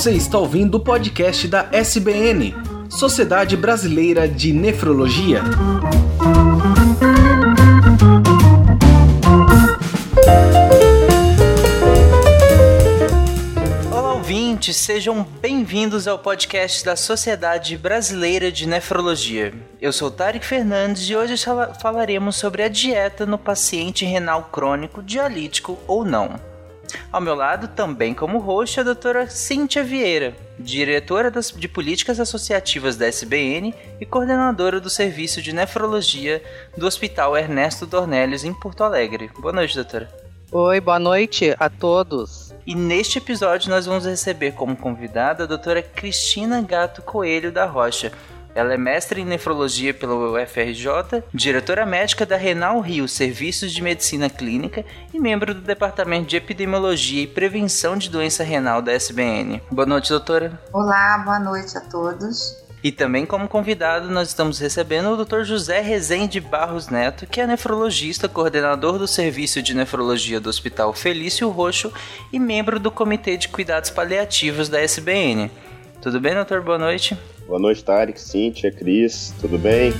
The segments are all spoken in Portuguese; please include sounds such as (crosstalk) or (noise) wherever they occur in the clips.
Você está ouvindo o podcast da SBN, Sociedade Brasileira de Nefrologia. Olá, ouvintes, sejam bem-vindos ao podcast da Sociedade Brasileira de Nefrologia. Eu sou Tarek Fernandes e hoje falaremos sobre a dieta no paciente renal crônico dialítico ou não. Ao meu lado, também como roxa, a doutora Cíntia Vieira, diretora das, de Políticas Associativas da SBN e coordenadora do Serviço de Nefrologia do Hospital Ernesto Dornelles, em Porto Alegre. Boa noite, doutora. Oi, boa noite a todos. E neste episódio nós vamos receber como convidada a doutora Cristina Gato Coelho da Rocha, ela é mestre em nefrologia pela UFRJ, diretora médica da Renal Rio Serviços de Medicina Clínica e membro do Departamento de Epidemiologia e Prevenção de Doença Renal da SBN. Boa noite, doutora. Olá, boa noite a todos. E também como convidado nós estamos recebendo o Dr. José Rezende Barros Neto, que é nefrologista, coordenador do Serviço de Nefrologia do Hospital Felício Roxo e membro do Comitê de Cuidados Paliativos da SBN. Tudo bem, doutor? Boa noite. Boa noite, Tarek, Cíntia, Cris, tudo bem?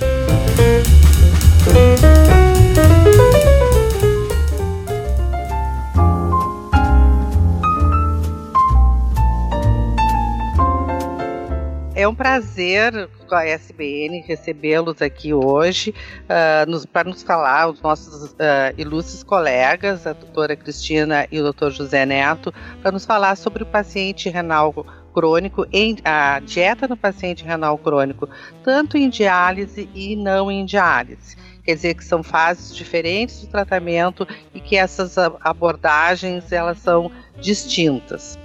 É um prazer com a SBN recebê-los aqui hoje uh, para nos falar, os nossos uh, ilustres colegas, a doutora Cristina e o doutor José Neto, para nos falar sobre o paciente renal crônico, em, a dieta no paciente renal crônico, tanto em diálise e não em diálise. Quer dizer que são fases diferentes do tratamento e que essas abordagens elas são distintas.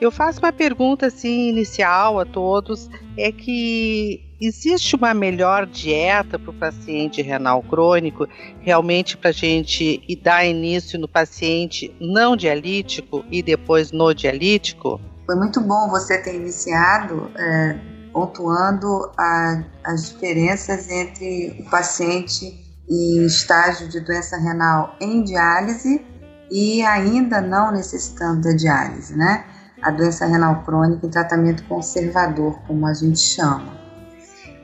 Eu faço uma pergunta assim inicial a todos, é que existe uma melhor dieta para o paciente renal crônico, realmente para a gente dar início no paciente não dialítico e depois no dialítico? Foi muito bom você ter iniciado é, pontuando a, as diferenças entre o paciente em estágio de doença renal em diálise e ainda não necessitando da diálise, né? A doença renal crônica em tratamento conservador, como a gente chama.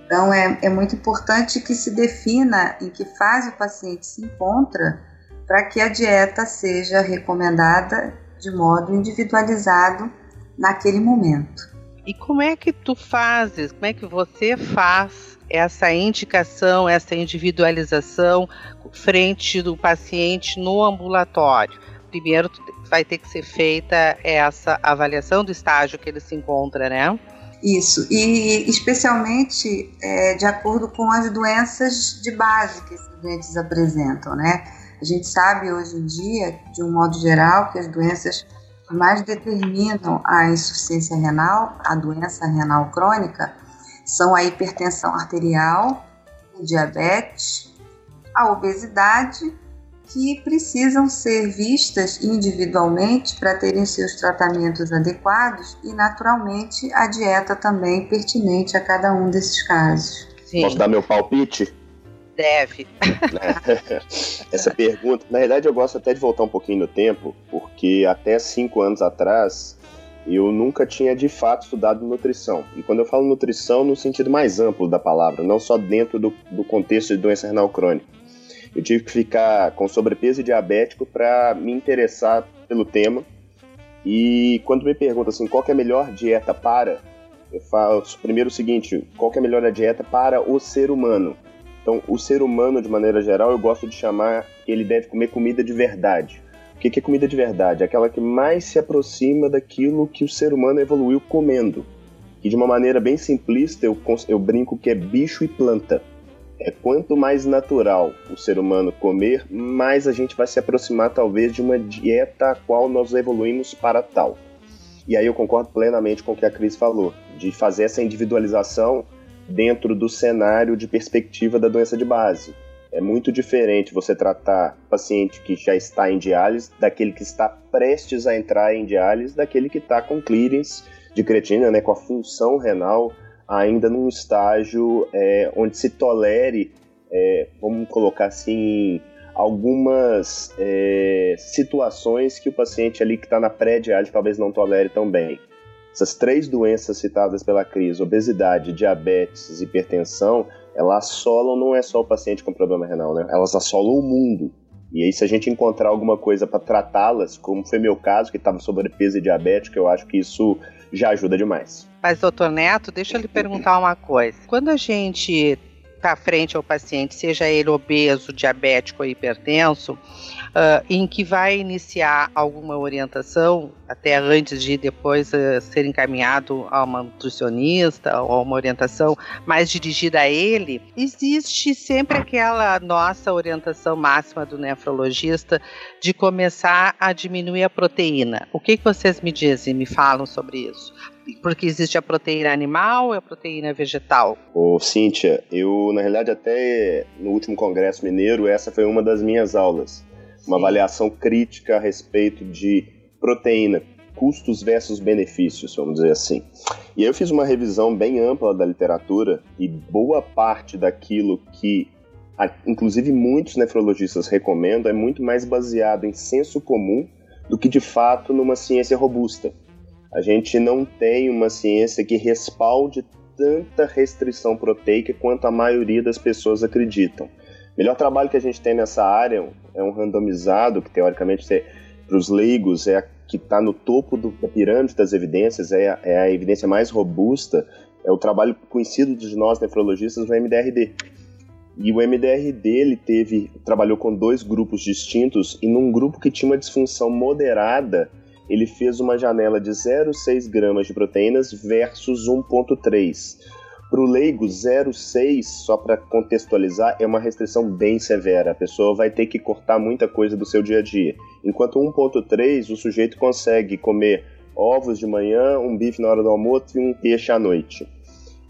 Então, é, é muito importante que se defina em que fase o paciente se encontra para que a dieta seja recomendada de modo individualizado naquele momento. E como é que tu fazes, como é que você faz essa indicação, essa individualização frente do paciente no ambulatório? Primeiro vai ter que ser feita essa avaliação do estágio que ele se encontra, né? Isso, e especialmente é, de acordo com as doenças de base que esses doentes apresentam, né? A gente sabe hoje em dia, de um modo geral, que as doenças mais determinam a insuficiência renal, a doença renal crônica, são a hipertensão arterial, o diabetes, a obesidade, que precisam ser vistas individualmente para terem seus tratamentos adequados e, naturalmente, a dieta também pertinente a cada um desses casos. Sim. Posso dar meu palpite? Deve. (laughs) Essa pergunta, na verdade, eu gosto até de voltar um pouquinho no tempo, porque até cinco anos atrás eu nunca tinha de fato estudado nutrição. E quando eu falo nutrição, no sentido mais amplo da palavra, não só dentro do, do contexto de doença renal crônica. Eu tive que ficar com sobrepeso e diabético para me interessar pelo tema. E quando me perguntam assim, qual é a melhor dieta para, eu faço primeiro o seguinte, qual é a melhor dieta para o ser humano? Então, o ser humano, de maneira geral, eu gosto de chamar que ele deve comer comida de verdade. O que é comida de verdade? Aquela que mais se aproxima daquilo que o ser humano evoluiu comendo. E de uma maneira bem simplista, eu, eu brinco que é bicho e planta. É quanto mais natural o ser humano comer, mais a gente vai se aproximar talvez de uma dieta a qual nós evoluímos para tal. E aí eu concordo plenamente com o que a Cris falou, de fazer essa individualização dentro do cenário de perspectiva da doença de base. É muito diferente você tratar paciente que já está em diálise daquele que está prestes a entrar em diálise, daquele que está com clearance de creatina, né, com a função renal ainda num estágio é, onde se tolere, é, vamos colocar assim, algumas é, situações que o paciente ali que está na pré-diálise talvez não tolere tão bem. Essas três doenças citadas pela crise, obesidade, diabetes e hipertensão, elas assolam não é só o paciente com problema renal, né? Elas assolam o mundo. E aí, se a gente encontrar alguma coisa para tratá-las, como foi meu caso, que estava sobrepeso e diabético, eu acho que isso já ajuda demais. Mas, doutor Neto, deixa eu lhe perguntar uma coisa. Quando a gente está frente ao paciente, seja ele obeso, diabético ou hipertenso, uh, em que vai iniciar alguma orientação, até antes de depois uh, ser encaminhado a uma nutricionista ou uma orientação mais dirigida a ele, existe sempre aquela nossa orientação máxima do nefrologista de começar a diminuir a proteína. O que, que vocês me dizem, me falam sobre isso? Porque existe a proteína animal e a proteína vegetal. Ô, Cíntia, eu, na realidade, até no último Congresso Mineiro, essa foi uma das minhas aulas. Sim. Uma avaliação crítica a respeito de proteína, custos versus benefícios, vamos dizer assim. E aí eu fiz uma revisão bem ampla da literatura e boa parte daquilo que, inclusive, muitos nefrologistas recomendam é muito mais baseado em senso comum do que de fato numa ciência robusta. A gente não tem uma ciência que respalde tanta restrição proteica quanto a maioria das pessoas acreditam. O melhor trabalho que a gente tem nessa área é um randomizado, que teoricamente para os leigos é a que está no topo do, da pirâmide das evidências, é a, é a evidência mais robusta, é o trabalho conhecido de nós nefrologistas, o MDRD. E o MDRD ele teve, trabalhou com dois grupos distintos e num grupo que tinha uma disfunção moderada ele fez uma janela de 0,6 gramas de proteínas versus 1,3. Para o leigo, 0,6, só para contextualizar, é uma restrição bem severa. A pessoa vai ter que cortar muita coisa do seu dia a dia. Enquanto 1,3, o sujeito consegue comer ovos de manhã, um bife na hora do almoço e um peixe à noite.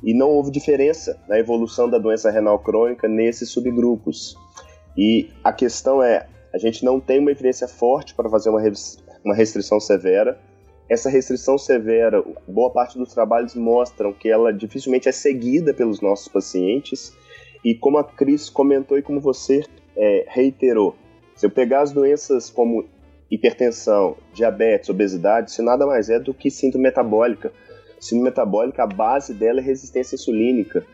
E não houve diferença na evolução da doença renal crônica nesses subgrupos. E a questão é, a gente não tem uma evidência forte para fazer uma uma restrição severa. Essa restrição severa, boa parte dos trabalhos mostram que ela dificilmente é seguida pelos nossos pacientes. E como a Cris comentou e como você é, reiterou, se eu pegar as doenças como hipertensão, diabetes, obesidade, isso nada mais é do que síndrome metabólica. Síndrome metabólica, a base dela é resistência insulínica.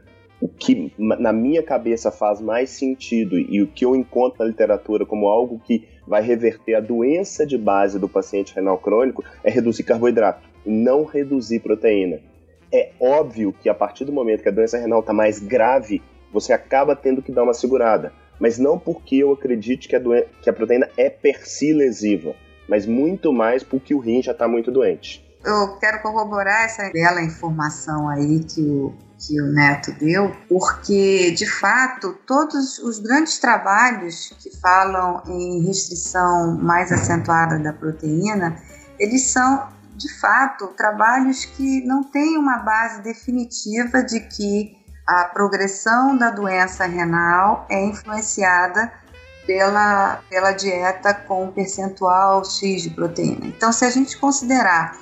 O que na minha cabeça faz mais sentido e o que eu encontro na literatura como algo que vai reverter a doença de base do paciente renal crônico é reduzir carboidrato, não reduzir proteína. É óbvio que a partir do momento que a doença renal está mais grave, você acaba tendo que dar uma segurada. Mas não porque eu acredite que a, que a proteína é per si lesiva, mas muito mais porque o rim já está muito doente. Eu quero corroborar essa bela informação aí que o que o Neto deu, porque de fato todos os grandes trabalhos que falam em restrição mais acentuada da proteína, eles são de fato trabalhos que não têm uma base definitiva de que a progressão da doença renal é influenciada pela, pela dieta com percentual X de proteína. Então, se a gente considerar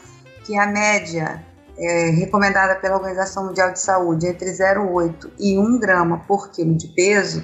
que a média é, recomendada pela Organização Mundial de Saúde entre 0,8 e 1 grama por quilo de peso,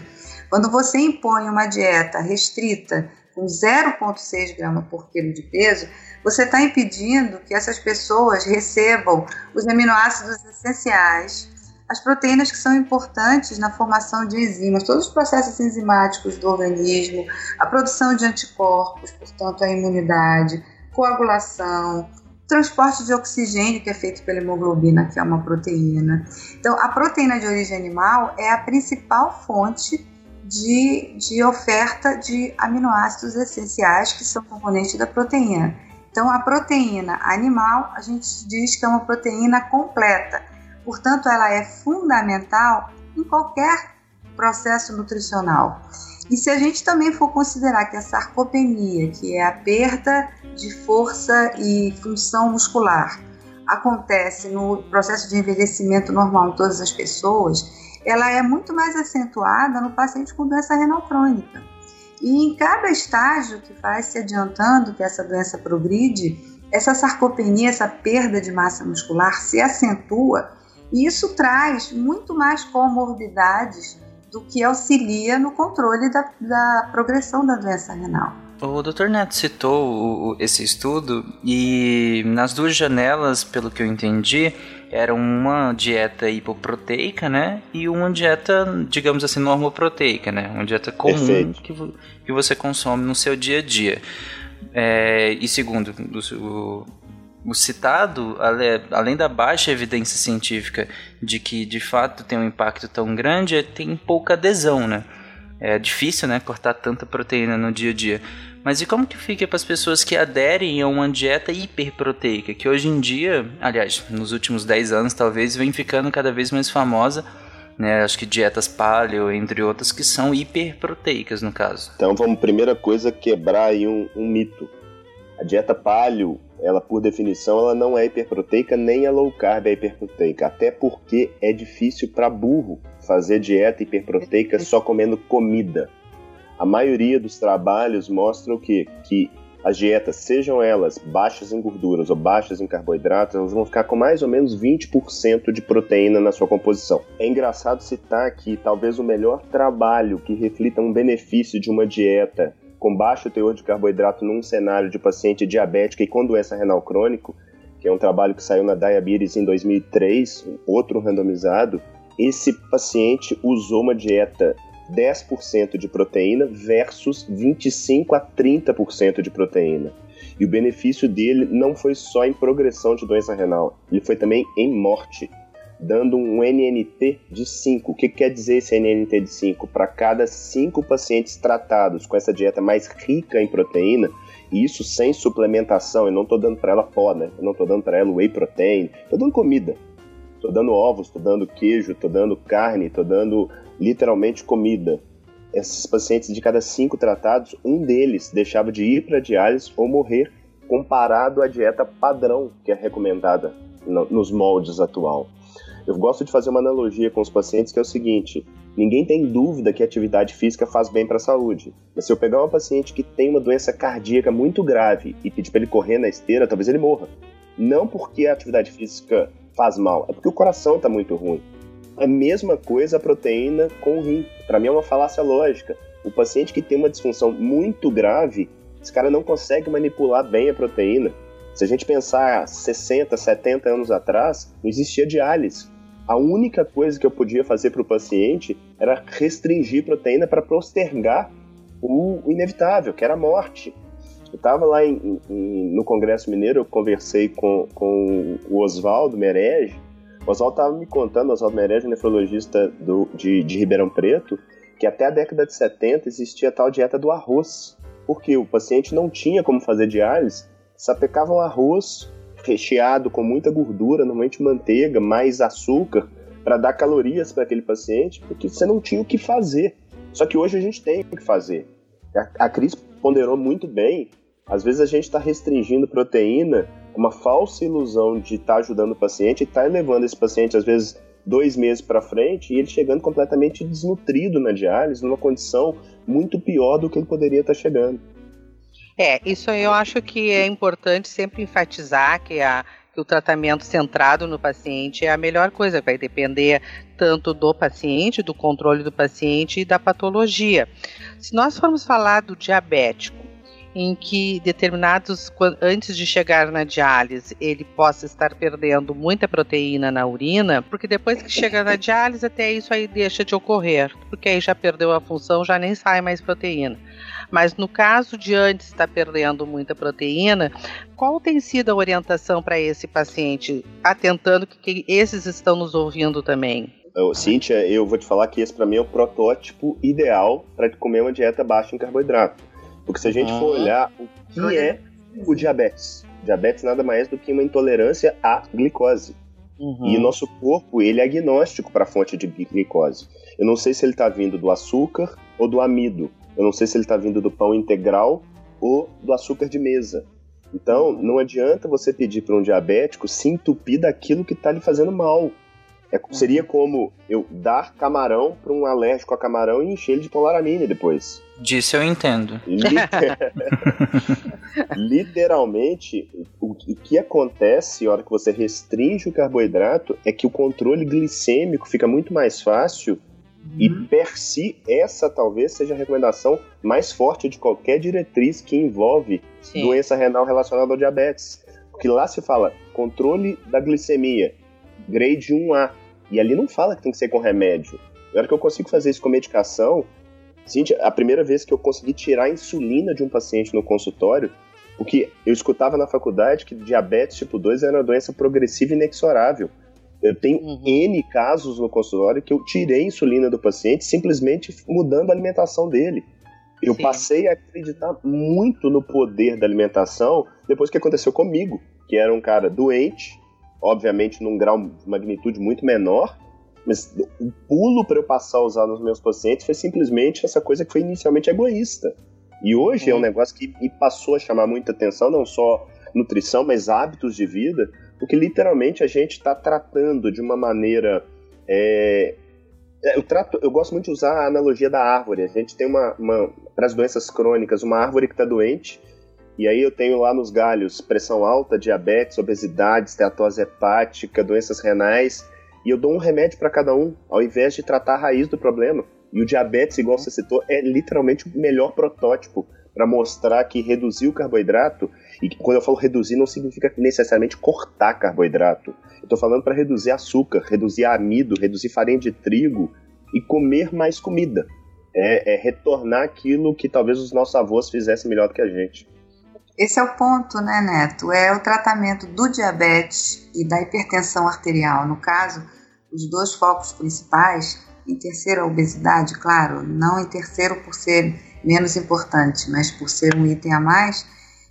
quando você impõe uma dieta restrita com 0,6 grama por quilo de peso, você está impedindo que essas pessoas recebam os aminoácidos essenciais, as proteínas que são importantes na formação de enzimas, todos os processos enzimáticos do organismo, a produção de anticorpos, portanto, a imunidade, coagulação, transporte de oxigênio que é feito pela hemoglobina, que é uma proteína. Então, a proteína de origem animal é a principal fonte de, de oferta de aminoácidos essenciais que são componentes da proteína. Então, a proteína animal, a gente diz que é uma proteína completa. Portanto, ela é fundamental em qualquer processo nutricional. E se a gente também for considerar que a sarcopenia, que é a perda de força e função muscular, acontece no processo de envelhecimento normal em todas as pessoas, ela é muito mais acentuada no paciente com doença renal crônica. E em cada estágio que vai se adiantando que essa doença progride, essa sarcopenia, essa perda de massa muscular se acentua e isso traz muito mais comorbidades do que auxilia no controle da, da progressão da doença renal. O Dr. Neto citou esse estudo e nas duas janelas, pelo que eu entendi, era uma dieta hipoproteica, né? E uma dieta, digamos assim, normoproteica, né? Uma dieta comum que, que você consome no seu dia a dia. É, e segundo o, o citado, além da baixa evidência científica de que de fato tem um impacto tão grande, é, tem pouca adesão, né? É difícil, né, cortar tanta proteína no dia a dia. Mas e como que fica para as pessoas que aderem a uma dieta hiperproteica, que hoje em dia, aliás, nos últimos 10 anos talvez, vem ficando cada vez mais famosa, né? Acho que dietas paleo, entre outras, que são hiperproteicas no caso. Então vamos, primeira coisa, quebrar aí um, um mito. A dieta paleo, ela por definição, ela não é hiperproteica, nem a low carb é hiperproteica, até porque é difícil para burro fazer dieta hiperproteica só comendo comida. A maioria dos trabalhos mostram que, que as dietas, sejam elas baixas em gorduras ou baixas em carboidratos, elas vão ficar com mais ou menos 20% de proteína na sua composição. É engraçado citar que talvez o melhor trabalho que reflita um benefício de uma dieta com baixo teor de carboidrato num cenário de paciente diabético e com doença renal crônico, que é um trabalho que saiu na Diabetes em 2003, outro randomizado, esse paciente usou uma dieta 10% de proteína versus 25 a 30% de proteína. E o benefício dele não foi só em progressão de doença renal, ele foi também em morte, dando um NNT de 5. O que quer dizer esse NNT de 5? Para cada 5 pacientes tratados com essa dieta mais rica em proteína, e isso sem suplementação, eu não estou dando para ela pó, né? Eu não estou dando para ela whey protein, estou dando comida. Tô dando ovos, tô dando queijo, tô dando carne, tô dando literalmente comida. Esses pacientes, de cada cinco tratados, um deles deixava de ir para diálise ou morrer comparado à dieta padrão que é recomendada no, nos moldes atual. Eu gosto de fazer uma analogia com os pacientes que é o seguinte: ninguém tem dúvida que atividade física faz bem para a saúde. Mas se eu pegar uma paciente que tem uma doença cardíaca muito grave e pedir para ele correr na esteira, talvez ele morra. Não porque a atividade física faz mal, é porque o coração está muito ruim. A mesma coisa a proteína com o rim. Para mim é uma falácia lógica. O paciente que tem uma disfunção muito grave, esse cara não consegue manipular bem a proteína. Se a gente pensar 60, 70 anos atrás, não existia diálise. A única coisa que eu podia fazer para o paciente era restringir proteína para postergar o inevitável, que era a morte. Eu estava lá em, em, no Congresso Mineiro, eu conversei com, com o Oswaldo Merege. O Oswaldo estava me contando, Oswaldo Merege, nefrologista do, de, de Ribeirão Preto, que até a década de 70 existia a tal dieta do arroz. Porque o paciente não tinha como fazer diálise, sapecava o arroz recheado com muita gordura, normalmente manteiga, mais açúcar, para dar calorias para aquele paciente, porque você não tinha o que fazer. Só que hoje a gente tem o que fazer. A, a Cris ponderou muito bem às vezes a gente está restringindo proteína, uma falsa ilusão de estar tá ajudando o paciente e está elevando esse paciente, às vezes, dois meses para frente e ele chegando completamente desnutrido na diálise, numa condição muito pior do que ele poderia estar tá chegando. É, isso eu acho que é importante sempre enfatizar que, a, que o tratamento centrado no paciente é a melhor coisa, vai depender tanto do paciente, do controle do paciente e da patologia. Se nós formos falar do diabético, em que determinados, antes de chegar na diálise, ele possa estar perdendo muita proteína na urina, porque depois que chega na diálise, até isso aí deixa de ocorrer, porque aí já perdeu a função, já nem sai mais proteína. Mas no caso de antes estar perdendo muita proteína, qual tem sido a orientação para esse paciente, atentando que esses estão nos ouvindo também? Cíntia, eu vou te falar que esse para mim é o protótipo ideal para comer uma dieta baixa em carboidrato porque se a gente for olhar o que é o diabetes, diabetes nada mais do que uma intolerância à glicose. Uhum. E o nosso corpo, ele é agnóstico para a fonte de glicose. Eu não sei se ele está vindo do açúcar ou do amido. Eu não sei se ele está vindo do pão integral ou do açúcar de mesa. Então, não adianta você pedir para um diabético se entupir daquilo que está lhe fazendo mal. É, seria como eu dar camarão para um alérgico a camarão e encher ele de polaramine depois. Disso eu entendo. (laughs) Literalmente, o, o que acontece na hora que você restringe o carboidrato é que o controle glicêmico fica muito mais fácil Uhum. E per si, essa talvez seja a recomendação mais forte de qualquer diretriz que envolve Sim. doença renal relacionada ao diabetes. Porque lá se fala controle da glicemia, grade 1A. E ali não fala que tem que ser com remédio. Na hora que eu consigo fazer isso com medicação, a primeira vez que eu consegui tirar a insulina de um paciente no consultório, porque eu escutava na faculdade que diabetes tipo 2 era uma doença progressiva e inexorável. Eu tenho uhum. N casos no consultório que eu tirei insulina do paciente simplesmente mudando a alimentação dele. Eu Sim. passei a acreditar muito no poder da alimentação depois que aconteceu comigo, que era um cara doente, obviamente num grau de magnitude muito menor, mas o pulo para eu passar a usar nos meus pacientes foi simplesmente essa coisa que foi inicialmente egoísta. E hoje é um uhum. negócio que me passou a chamar muita atenção, não só nutrição, mas hábitos de vida, porque literalmente a gente está tratando de uma maneira. É, é, eu, trato, eu gosto muito de usar a analogia da árvore. A gente tem uma, uma para as doenças crônicas, uma árvore que está doente, e aí eu tenho lá nos galhos pressão alta, diabetes, obesidade, esteatose hepática, doenças renais, e eu dou um remédio para cada um, ao invés de tratar a raiz do problema. E o diabetes, igual você citou, é literalmente o melhor protótipo para mostrar que reduzir o carboidrato, e quando eu falo reduzir, não significa necessariamente cortar carboidrato. Eu estou falando para reduzir açúcar, reduzir amido, reduzir farinha de trigo e comer mais comida. É, é retornar aquilo que talvez os nossos avós fizessem melhor do que a gente. Esse é o ponto, né, Neto? É o tratamento do diabetes e da hipertensão arterial. No caso, os dois focos principais, em terceiro a obesidade, claro, não em terceiro por ser menos importante, mas por ser um item a mais,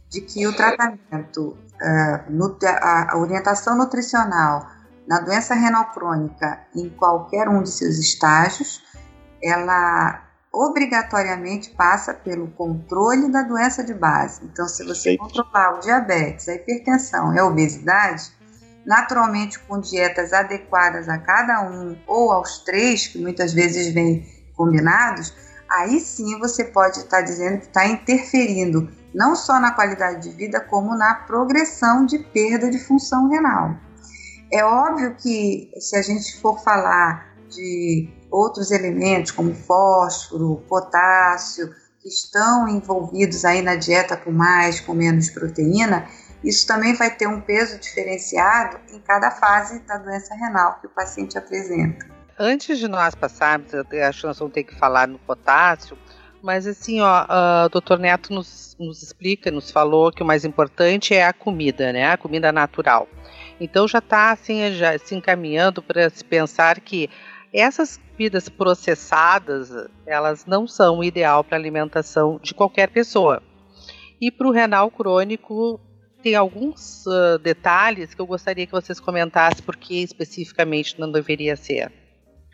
de que o tratamento, uh, a orientação nutricional na doença renal crônica em qualquer um de seus estágios, ela obrigatoriamente passa pelo controle da doença de base. Então, se você controlar o diabetes, a hipertensão e a obesidade, naturalmente com dietas adequadas a cada um ou aos três, que muitas vezes vêm combinados, aí sim você pode estar dizendo que está interferindo não só na qualidade de vida, como na progressão de perda de função renal. É óbvio que se a gente for falar de outros elementos como fósforo, potássio, que estão envolvidos aí na dieta com mais, com menos proteína, isso também vai ter um peso diferenciado em cada fase da doença renal que o paciente apresenta. Antes de nós passarmos, acho que nós vamos ter que falar no potássio, mas assim, ó, o doutor Neto nos, nos explica, nos falou que o mais importante é a comida, né? A comida natural. Então já está assim, já se encaminhando para se pensar que essas comidas processadas, elas não são o ideal para alimentação de qualquer pessoa. E para o renal crônico, tem alguns uh, detalhes que eu gostaria que vocês comentassem porque especificamente não deveria ser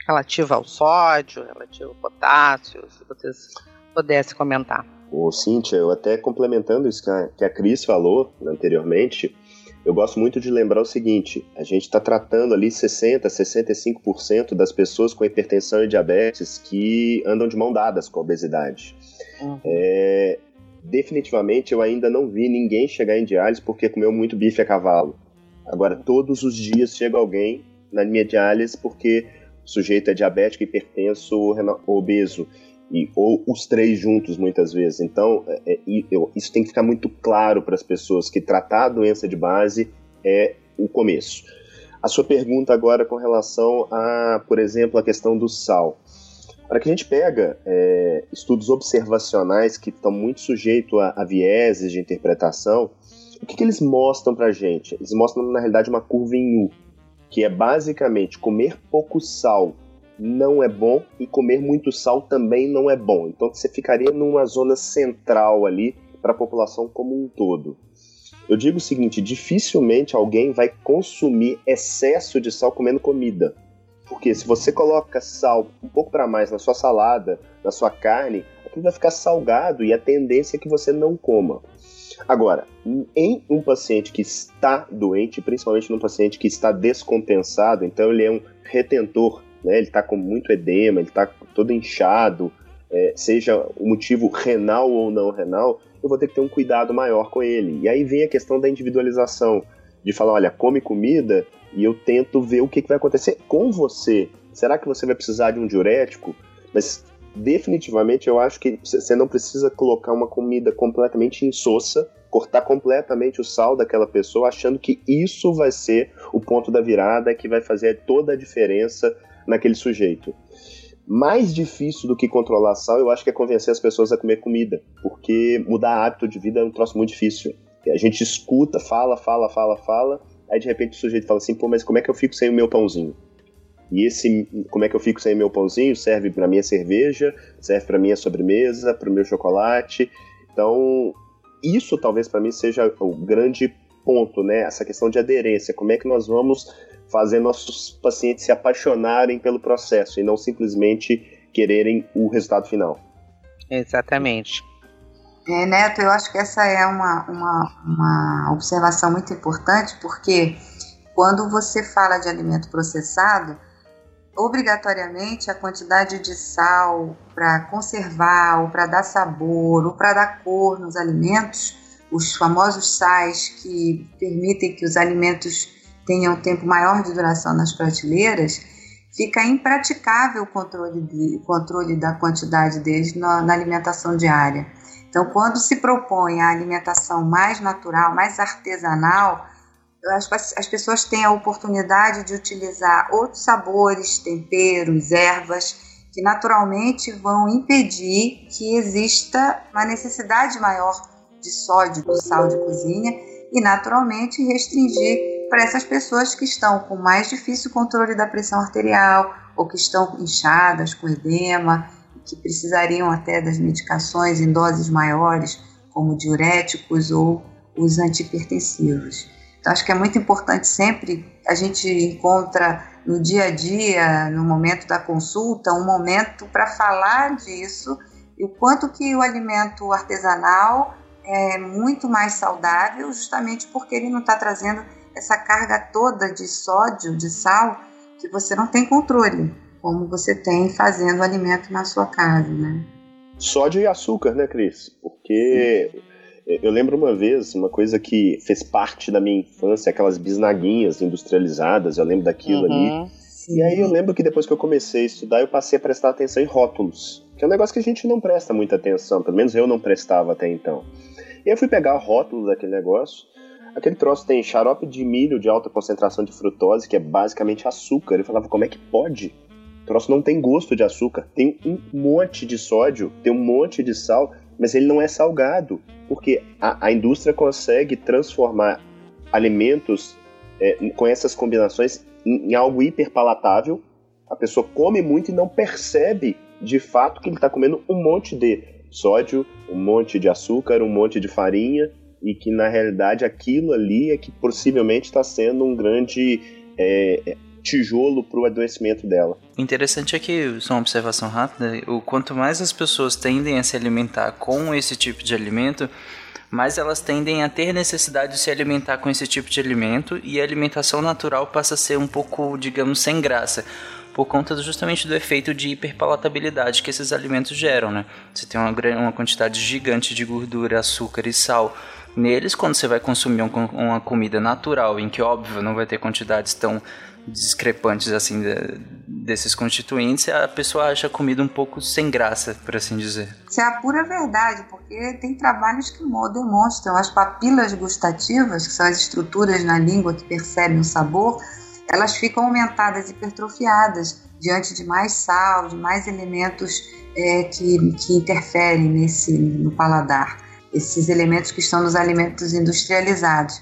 relativo ao sódio, relativo ao potássio, se vocês pudessem comentar. Ô, Cíntia, eu até complementando isso que a, que a Cris falou anteriormente, eu gosto muito de lembrar o seguinte: a gente está tratando ali 60, 65% das pessoas com hipertensão e diabetes que andam de mão dadas com a obesidade. Uhum. É, definitivamente eu ainda não vi ninguém chegar em diálise porque comeu muito bife a cavalo. Agora, todos os dias chega alguém na minha diálise porque o sujeito é diabético, hipertenso ou obeso e, ou os três juntos muitas vezes. Então, é, é, eu, isso tem que ficar muito claro para as pessoas que tratar a doença de base é o começo. A sua pergunta agora com relação a, por exemplo, a questão do sal. Para que a gente pega é, estudos observacionais que estão muito sujeitos a, a vieses de interpretação, o que, que eles mostram para a gente? Eles mostram, na realidade, uma curva em U, que é basicamente comer pouco sal não é bom e comer muito sal também não é bom. Então você ficaria numa zona central ali para a população como um todo. Eu digo o seguinte: dificilmente alguém vai consumir excesso de sal comendo comida. Porque se você coloca sal um pouco para mais na sua salada, na sua carne, aquilo vai ficar salgado e a tendência é que você não coma. Agora, em um paciente que está doente, principalmente num paciente que está descompensado, então ele é um retentor né? Ele está com muito edema, ele está todo inchado, é, seja o motivo renal ou não renal, eu vou ter que ter um cuidado maior com ele. E aí vem a questão da individualização, de falar, olha, come comida e eu tento ver o que, que vai acontecer com você Será que você vai precisar de um diurético? Mas definitivamente eu acho que você não precisa colocar uma comida completamente insossa, cortar completamente o sal daquela pessoa, achando que isso vai ser o ponto da virada que vai fazer toda a diferença naquele sujeito. Mais difícil do que controlar sal, eu acho que é convencer as pessoas a comer comida, porque mudar hábito de vida é um troço muito difícil. A gente escuta, fala, fala, fala, fala, aí de repente o sujeito fala assim, pô, mas como é que eu fico sem o meu pãozinho? E esse, como é que eu fico sem meu pãozinho? Serve para minha cerveja, serve para minha sobremesa, para o meu chocolate. Então, isso talvez para mim seja o grande ponto, né? Essa questão de aderência. Como é que nós vamos fazer nossos pacientes se apaixonarem pelo processo e não simplesmente quererem o resultado final? Exatamente. É, Neto, eu acho que essa é uma, uma, uma observação muito importante, porque quando você fala de alimento processado, obrigatoriamente a quantidade de sal para conservar, ou para dar sabor, ou para dar cor nos alimentos, os famosos sais que permitem que os alimentos tenham um tempo maior de duração nas prateleiras, fica impraticável o controle, de, controle da quantidade deles na, na alimentação diária. Então, quando se propõe a alimentação mais natural, mais artesanal, as, as pessoas têm a oportunidade de utilizar outros sabores, temperos, ervas, que naturalmente vão impedir que exista uma necessidade maior de sódio, do sal de cozinha, e naturalmente restringir para essas pessoas que estão com mais difícil controle da pressão arterial ou que estão inchadas, com edema, que precisariam até das medicações em doses maiores, como diuréticos ou os antihipertensivos. Então, acho que é muito importante sempre a gente encontra no dia a dia, no momento da consulta, um momento para falar disso e o quanto que o alimento artesanal é muito mais saudável, justamente porque ele não está trazendo essa carga toda de sódio, de sal, que você não tem controle, como você tem fazendo o alimento na sua casa, né? Sódio e açúcar, né, Cris? Porque Sim eu lembro uma vez, uma coisa que fez parte da minha infância, aquelas bisnaguinhas industrializadas, eu lembro daquilo uhum. ali. E aí eu lembro que depois que eu comecei a estudar, eu passei a prestar atenção em rótulos, que é um negócio que a gente não presta muita atenção, pelo menos eu não prestava até então. E aí eu fui pegar o rótulo daquele negócio, aquele troço tem xarope de milho de alta concentração de frutose, que é basicamente açúcar. Eu falava, como é que pode? O troço não tem gosto de açúcar, tem um monte de sódio, tem um monte de sal, mas ele não é salgado, porque a, a indústria consegue transformar alimentos é, com essas combinações em, em algo hiperpalatável. A pessoa come muito e não percebe de fato que ele está comendo um monte de sódio, um monte de açúcar, um monte de farinha, e que na realidade aquilo ali é que possivelmente está sendo um grande é, tijolo para o adoecimento dela. Interessante é que, só uma observação rápida, o quanto mais as pessoas tendem a se alimentar com esse tipo de alimento, mais elas tendem a ter necessidade de se alimentar com esse tipo de alimento e a alimentação natural passa a ser um pouco, digamos, sem graça por conta justamente do efeito de hiperpalatabilidade que esses alimentos geram, né? Você tem uma, uma quantidade gigante de gordura, açúcar e sal neles, quando você vai consumir um, uma comida natural, em que óbvio não vai ter quantidades tão discrepantes assim de, desses constituintes, a pessoa acha a comida um pouco sem graça, por assim dizer. Isso é a pura verdade, porque tem trabalhos que demonstram as papilas gustativas, que são as estruturas na língua que percebem o sabor, elas ficam aumentadas, hipertrofiadas diante de mais sal, de mais elementos é, que, que interferem nesse no paladar, esses elementos que estão nos alimentos industrializados.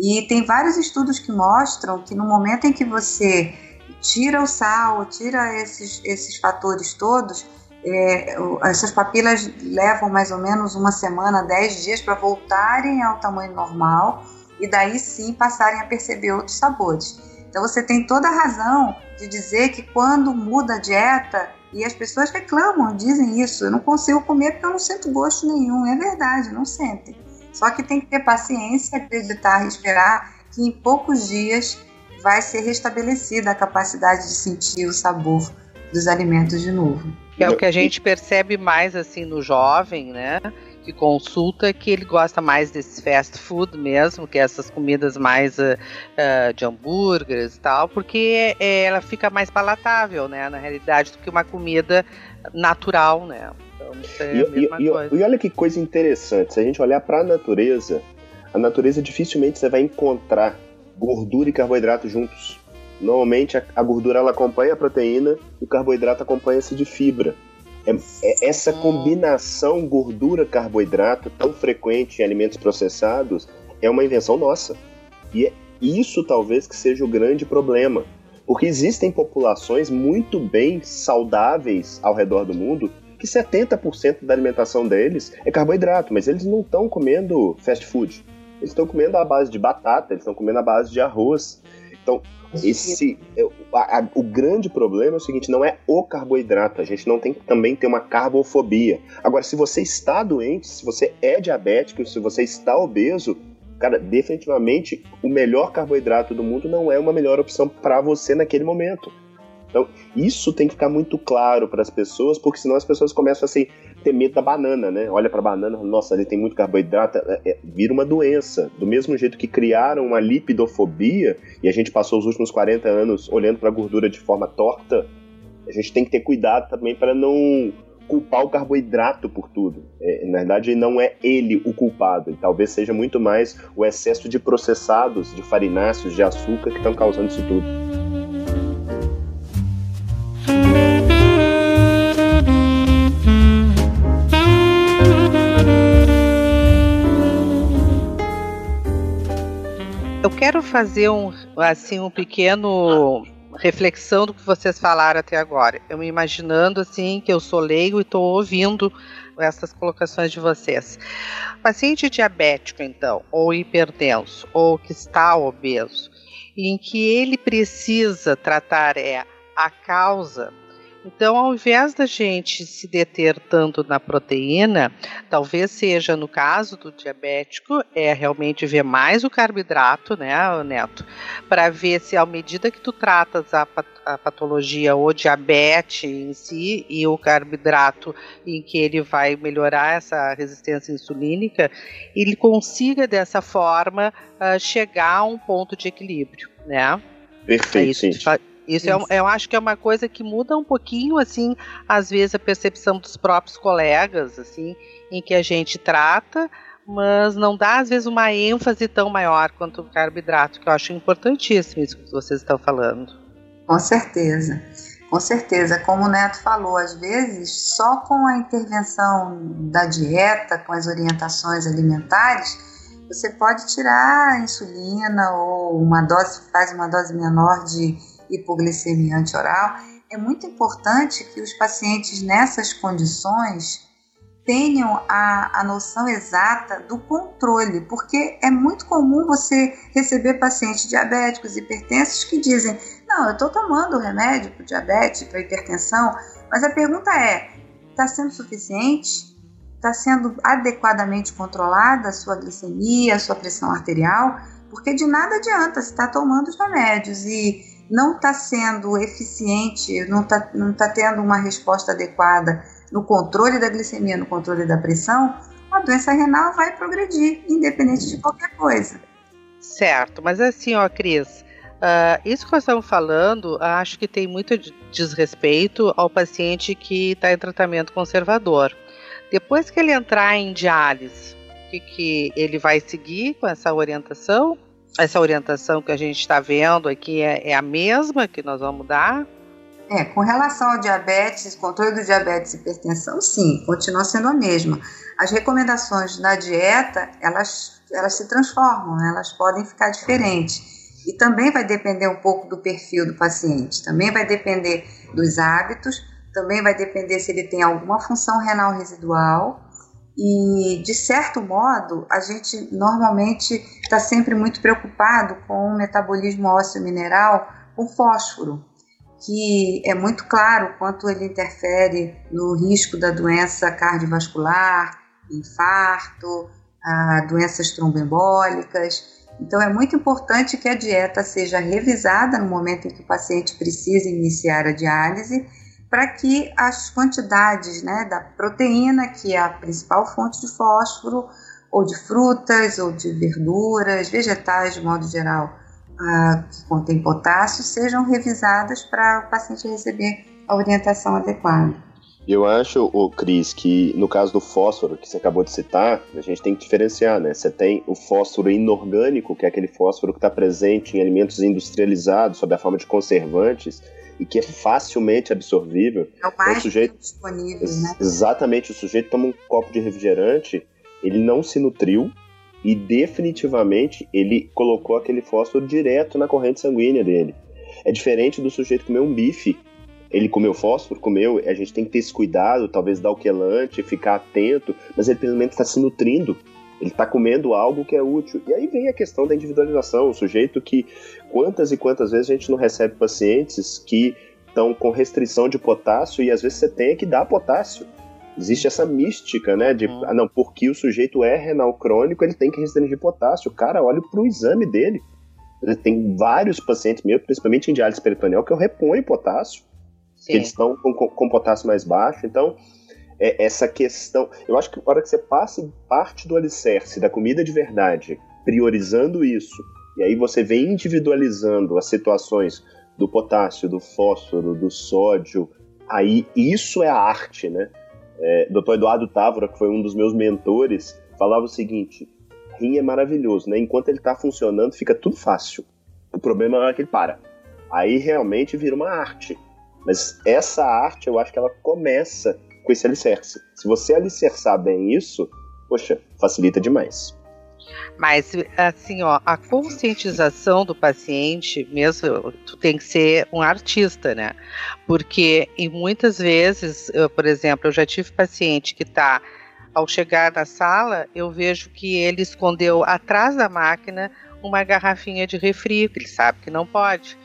E tem vários estudos que mostram que no momento em que você tira o sal, tira esses, esses fatores todos, é, essas papilas levam mais ou menos uma semana, dez dias para voltarem ao tamanho normal e daí sim passarem a perceber outros sabores. Então você tem toda a razão de dizer que quando muda a dieta, e as pessoas reclamam, dizem isso, eu não consigo comer porque eu não sinto gosto nenhum. É verdade, não sentem. Só que tem que ter paciência, acreditar e esperar que em poucos dias vai ser restabelecida a capacidade de sentir o sabor dos alimentos de novo. É o que a gente percebe mais assim no jovem, né? que consulta que ele gosta mais desse fast food mesmo, que é essas comidas mais uh, uh, de hambúrgueres e tal, porque é, ela fica mais palatável, né, na realidade, do que uma comida natural, né. Então, é e, e, e olha que coisa interessante, se a gente olhar para a natureza, a natureza dificilmente você vai encontrar gordura e carboidrato juntos. Normalmente a, a gordura ela acompanha a proteína e o carboidrato acompanha-se de fibra. É, é, essa combinação gordura-carboidrato tão frequente em alimentos processados é uma invenção nossa. E é isso talvez que seja o grande problema. Porque existem populações muito bem saudáveis ao redor do mundo que 70% da alimentação deles é carboidrato, mas eles não estão comendo fast food. Eles estão comendo a base de batata, eles estão comendo a base de arroz. Então, esse, é, a, a, o grande problema é o seguinte: não é o carboidrato, a gente não tem que também ter uma carbofobia. Agora, se você está doente, se você é diabético, se você está obeso, cara, definitivamente o melhor carboidrato do mundo não é uma melhor opção para você naquele momento. Então, isso tem que ficar muito claro para as pessoas, porque senão as pessoas começam assim, ter medo da banana, né? Olha para a banana, nossa, ali tem muito carboidrato, é, é, vira uma doença. Do mesmo jeito que criaram uma lipidofobia e a gente passou os últimos 40 anos olhando para a gordura de forma torta, a gente tem que ter cuidado também para não culpar o carboidrato por tudo. É, na verdade, não é ele o culpado, talvez seja muito mais o excesso de processados, de farináceos, de açúcar que estão causando isso tudo. Eu quero fazer um assim um pequeno reflexão do que vocês falaram até agora. Eu me imaginando assim que eu sou leigo e estou ouvindo essas colocações de vocês. Paciente diabético, então, ou hipertenso, ou que está obeso, em que ele precisa tratar é a causa então, ao invés da gente se deter tanto na proteína, talvez seja no caso do diabético, é realmente ver mais o carboidrato, né, Neto, para ver se à medida que tu tratas a, a patologia ou diabetes em si e o carboidrato em que ele vai melhorar essa resistência insulínica, ele consiga dessa forma uh, chegar a um ponto de equilíbrio, né? Perfeito. É isso, isso, Isso. É, eu acho que é uma coisa que muda um pouquinho, assim, às vezes a percepção dos próprios colegas, assim, em que a gente trata, mas não dá às vezes uma ênfase tão maior quanto o carboidrato, que eu acho importantíssimo isso que vocês estão falando. Com certeza. Com certeza, como o Neto falou, às vezes só com a intervenção da dieta, com as orientações alimentares, você pode tirar a insulina ou uma dose, faz uma dose menor de hipoglicemia antioral, é muito importante que os pacientes nessas condições tenham a, a noção exata do controle, porque é muito comum você receber pacientes diabéticos, hipertensos que dizem: Não, eu estou tomando remédio para diabetes, para hipertensão, mas a pergunta é: está sendo suficiente? Está sendo adequadamente controlada a sua glicemia, a sua pressão arterial? Porque de nada adianta se está tomando os remédios e não está sendo eficiente, não está não tá tendo uma resposta adequada no controle da glicemia, no controle da pressão, a doença renal vai progredir, independente de qualquer coisa. Certo, mas assim, ó, Cris, uh, isso que nós estamos falando, acho que tem muito desrespeito ao paciente que está em tratamento conservador. Depois que ele entrar em diálise, o que, que ele vai seguir com essa orientação? Essa orientação que a gente está vendo aqui é, é, a mesma que nós vamos dar? É, com relação ao diabetes, controle do diabetes e hipertensão, sim, continua sendo a mesma. As recomendações da dieta, elas, elas se transformam, né? elas podem ficar diferentes. E também vai depender um pouco do perfil do paciente, também vai depender dos hábitos, também vai depender se ele tem alguma função renal residual, e, de certo modo, a gente normalmente está sempre muito preocupado com o metabolismo ósseo mineral com fósforo, que é muito claro quanto ele interfere no risco da doença cardiovascular, infarto, doenças tromboembólicas. Então, é muito importante que a dieta seja revisada no momento em que o paciente precisa iniciar a diálise para que as quantidades né, da proteína, que é a principal fonte de fósforo, ou de frutas, ou de verduras, vegetais de modo geral, ah, que contém potássio, sejam revisadas para o paciente receber a orientação adequada. Eu acho, o Cris, que no caso do fósforo que você acabou de citar, a gente tem que diferenciar, né? Você tem o fósforo inorgânico, que é aquele fósforo que está presente em alimentos industrializados sob a forma de conservantes e que é facilmente absorvível. É o mais o sujeito, disponível, né? Exatamente, o sujeito toma um copo de refrigerante, ele não se nutriu e definitivamente ele colocou aquele fósforo direto na corrente sanguínea dele. É diferente do sujeito comer um bife ele comeu fósforo, comeu, a gente tem que ter esse cuidado, talvez dar o quelante, ficar atento, mas ele pelo menos está se nutrindo. Ele está comendo algo que é útil. E aí vem a questão da individualização. O sujeito que, quantas e quantas vezes a gente não recebe pacientes que estão com restrição de potássio e às vezes você tem que dar potássio. Existe essa mística, né? De, uhum. ah, não, porque o sujeito é renal crônico, ele tem que restringir potássio. Cara, olha para o exame dele. Tem vários pacientes meus, principalmente em diálise peritoneal, que eu reponho potássio que eles estão com, com, potássio mais baixo. Então, é, essa questão. Eu acho que na hora que você passe parte do alicerce da comida de verdade, priorizando isso, e aí você vem individualizando as situações do potássio, do fósforo, do sódio, aí isso é a arte, né? É, Dr. Eduardo Távora, que foi um dos meus mentores, falava o seguinte: rim é maravilhoso, né? Enquanto ele está funcionando, fica tudo fácil. O problema é que ele para. Aí realmente vira uma arte. Mas essa arte, eu acho que ela começa com esse alicerce. Se você alicerçar bem isso, poxa, facilita demais. Mas, assim, ó, a conscientização do paciente, mesmo, tu tem que ser um artista, né? Porque, e muitas vezes, eu, por exemplo, eu já tive paciente que está, ao chegar na sala, eu vejo que ele escondeu atrás da máquina uma garrafinha de refri, que ele sabe que não pode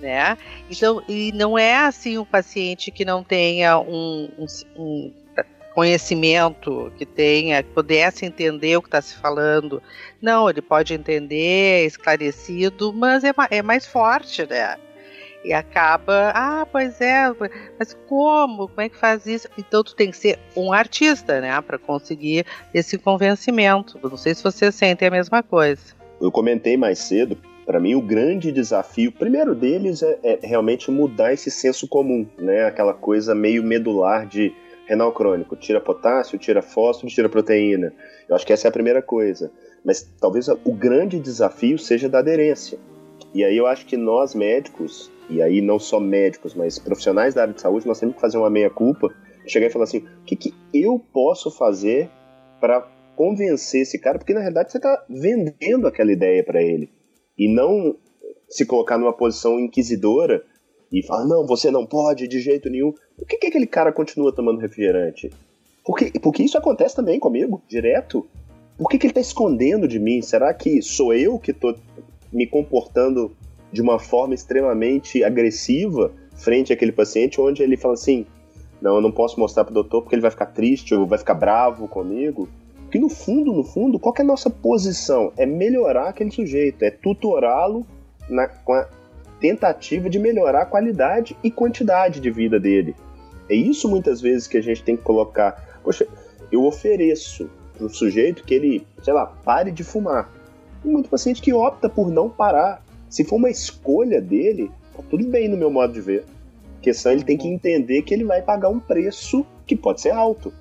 né? Então, e não é assim um paciente que não tenha um, um, um conhecimento, que tenha, que pudesse entender o que está se falando. Não, ele pode entender, é esclarecido, mas é, é mais forte, né? E acaba, ah, pois é, mas como? Como é que faz isso? Então tu tem que ser um artista, né, para conseguir esse convencimento. Não sei se vocês sentem a mesma coisa. Eu comentei mais cedo para mim, o grande desafio, primeiro deles, é, é, realmente mudar esse senso comum, né? Aquela coisa meio medular de renal crônico. Tira potássio, tira fósforo, tira proteína. Eu acho que essa é a primeira coisa. Mas talvez o grande desafio seja da aderência. E aí eu acho que nós médicos, e aí não só médicos, mas profissionais da área de saúde, nós temos que fazer uma meia-culpa, chegar e falar assim, o que, que eu posso fazer para convencer esse cara? Porque na realidade você está vendendo aquela ideia para ele e não se colocar numa posição inquisidora e falar, não, você não pode de jeito nenhum. Por que, que aquele cara continua tomando refrigerante? Porque, porque isso acontece também comigo, direto. Por que, que ele está escondendo de mim? Será que sou eu que estou me comportando de uma forma extremamente agressiva frente àquele paciente, onde ele fala assim: não, eu não posso mostrar para o doutor porque ele vai ficar triste ou vai ficar bravo comigo? Porque no fundo, no fundo, qual é a nossa posição? É melhorar aquele sujeito, é tutorá-lo com a tentativa de melhorar a qualidade e quantidade de vida dele. É isso muitas vezes que a gente tem que colocar. Poxa, eu ofereço para o sujeito que ele, sei lá, pare de fumar. Tem muito paciente que opta por não parar. Se for uma escolha dele, tá tudo bem no meu modo de ver. A questão ele tem que entender que ele vai pagar um preço que pode ser alto.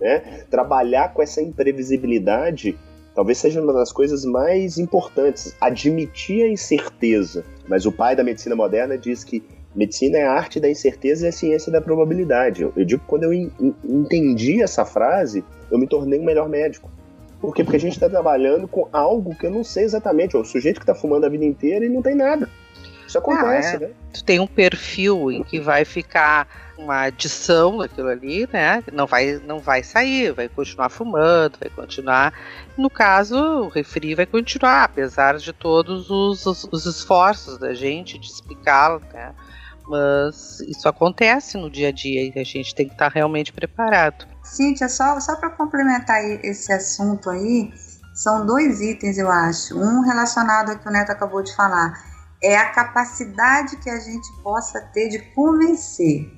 Né? Trabalhar com essa imprevisibilidade talvez seja uma das coisas mais importantes. Admitir a incerteza. Mas o pai da medicina moderna diz que medicina é a arte da incerteza e a ciência da probabilidade. Eu, digo que quando eu entendi essa frase, eu me tornei um melhor médico. Por quê? Porque a gente está trabalhando com algo que eu não sei exatamente. O sujeito que está fumando a vida inteira e não tem nada. Isso acontece, ah, é. né? Tu tem um perfil em que vai ficar uma adição daquilo ali, né? Não vai, não vai sair, vai continuar fumando, vai continuar. No caso, o refri vai continuar, apesar de todos os, os, os esforços da gente de explicá-lo, né? Mas isso acontece no dia a dia e a gente tem que estar realmente preparado. Cíntia, só, só para complementar esse assunto aí, são dois itens, eu acho. Um relacionado ao que o Neto acabou de falar. É a capacidade que a gente possa ter de convencer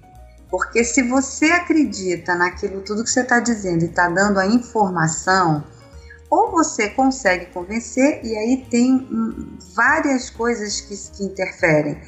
Porque se você acredita naquilo tudo que você está dizendo e está dando a informação, ou você consegue convencer, e aí tem hum, várias coisas que, que interferem.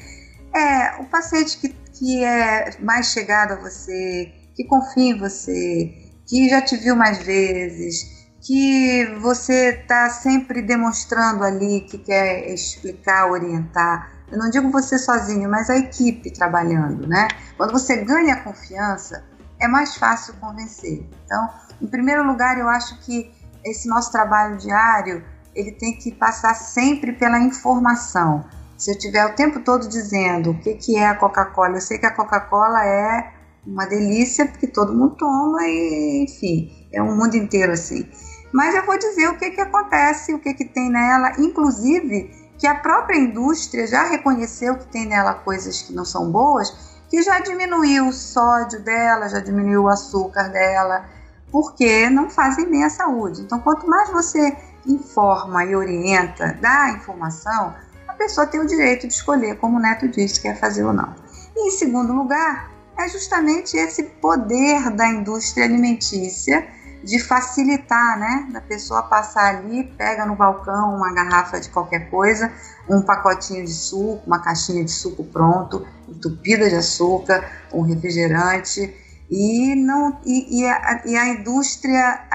É, o paciente que, que é mais chegado a você, que confia em você, que já te viu mais vezes, que você está sempre demonstrando ali que quer explicar, orientar. Eu não digo você sozinho, mas a equipe trabalhando, né? Quando você ganha confiança, é mais fácil convencer. Então, em primeiro lugar, eu acho que esse nosso trabalho diário ele tem que passar sempre pela informação. Se eu tiver o tempo todo dizendo o que, que é a Coca-Cola, eu sei que a Coca-Cola é uma delícia porque todo mundo toma e, enfim, é um mundo inteiro assim. Mas eu vou dizer o que, que acontece, o que, que tem nela, inclusive que a própria indústria já reconheceu que tem nela coisas que não são boas, que já diminuiu o sódio dela, já diminuiu o açúcar dela, porque não fazem bem à saúde. Então, quanto mais você informa e orienta, dá informação, a pessoa tem o direito de escolher, como o Neto disse, quer fazer ou não. E, em segundo lugar, é justamente esse poder da indústria alimentícia de facilitar, né? Da pessoa passar ali, pega no balcão uma garrafa de qualquer coisa, um pacotinho de suco, uma caixinha de suco pronto, entupida de açúcar, um refrigerante e, não, e, e, a, e a indústria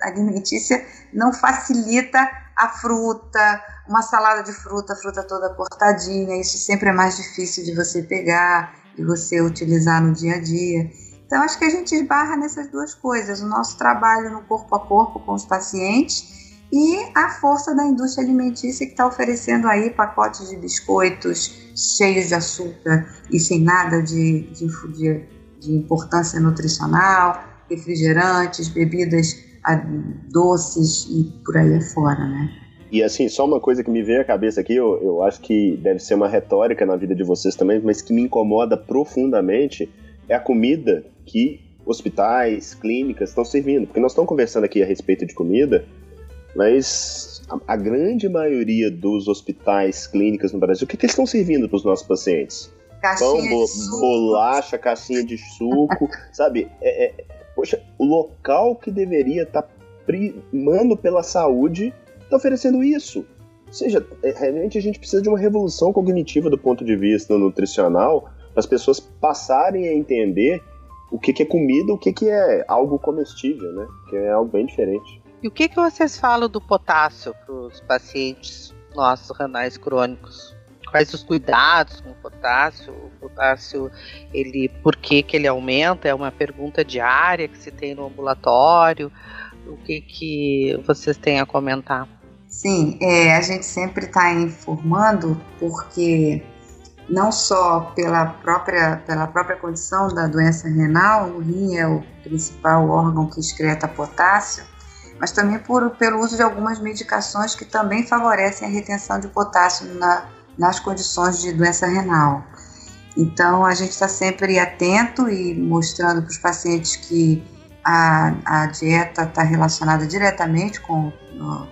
alimentícia não facilita a fruta, uma salada de fruta, fruta toda cortadinha, isso sempre é mais difícil de você pegar e você utilizar no dia a dia. Então, acho que a gente esbarra nessas duas coisas: o nosso trabalho no corpo a corpo com os pacientes e a força da indústria alimentícia que está oferecendo aí pacotes de biscoitos cheios de açúcar e sem nada de, de, de de importância nutricional, refrigerantes, bebidas doces e por aí afora, né? E assim, só uma coisa que me veio à cabeça aqui, eu, eu acho que deve ser uma retórica na vida de vocês também, mas que me incomoda profundamente é a comida que hospitais, clínicas estão servindo. Porque nós estamos conversando aqui a respeito de comida, mas a, a grande maioria dos hospitais, clínicas no Brasil, o que, que eles estão servindo para os nossos pacientes? Caixinha pão, bo bolacha, caixinha de suco, (laughs) sabe? É, é, poxa, o local que deveria estar tá primando pela saúde está oferecendo isso. Ou seja, é, realmente a gente precisa de uma revolução cognitiva do ponto de vista nutricional, as pessoas passarem a entender o que, que é comida, o que, que é algo comestível, né? Que é algo bem diferente. E o que, que vocês falam do potássio para os pacientes nossos renais crônicos? quais os cuidados com o potássio, o potássio, ele, por que, que ele aumenta? É uma pergunta diária que se tem no ambulatório. O que, que vocês têm a comentar? Sim, é, a gente sempre está informando porque não só pela própria, pela própria condição da doença renal, o rim é o principal órgão que excreta potássio, mas também por, pelo uso de algumas medicações que também favorecem a retenção de potássio na, nas condições de doença renal. Então, a gente está sempre atento e mostrando para os pacientes que a, a dieta está relacionada diretamente com o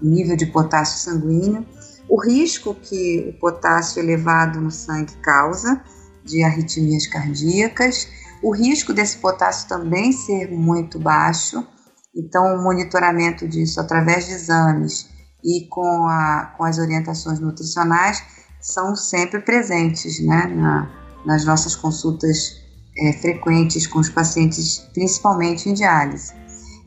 nível de potássio sanguíneo, o risco que o potássio elevado no sangue causa de arritmias cardíacas, o risco desse potássio também ser muito baixo, então o monitoramento disso através de exames e com, a, com as orientações nutricionais são sempre presentes né, na, nas nossas consultas é, frequentes com os pacientes, principalmente em diálise.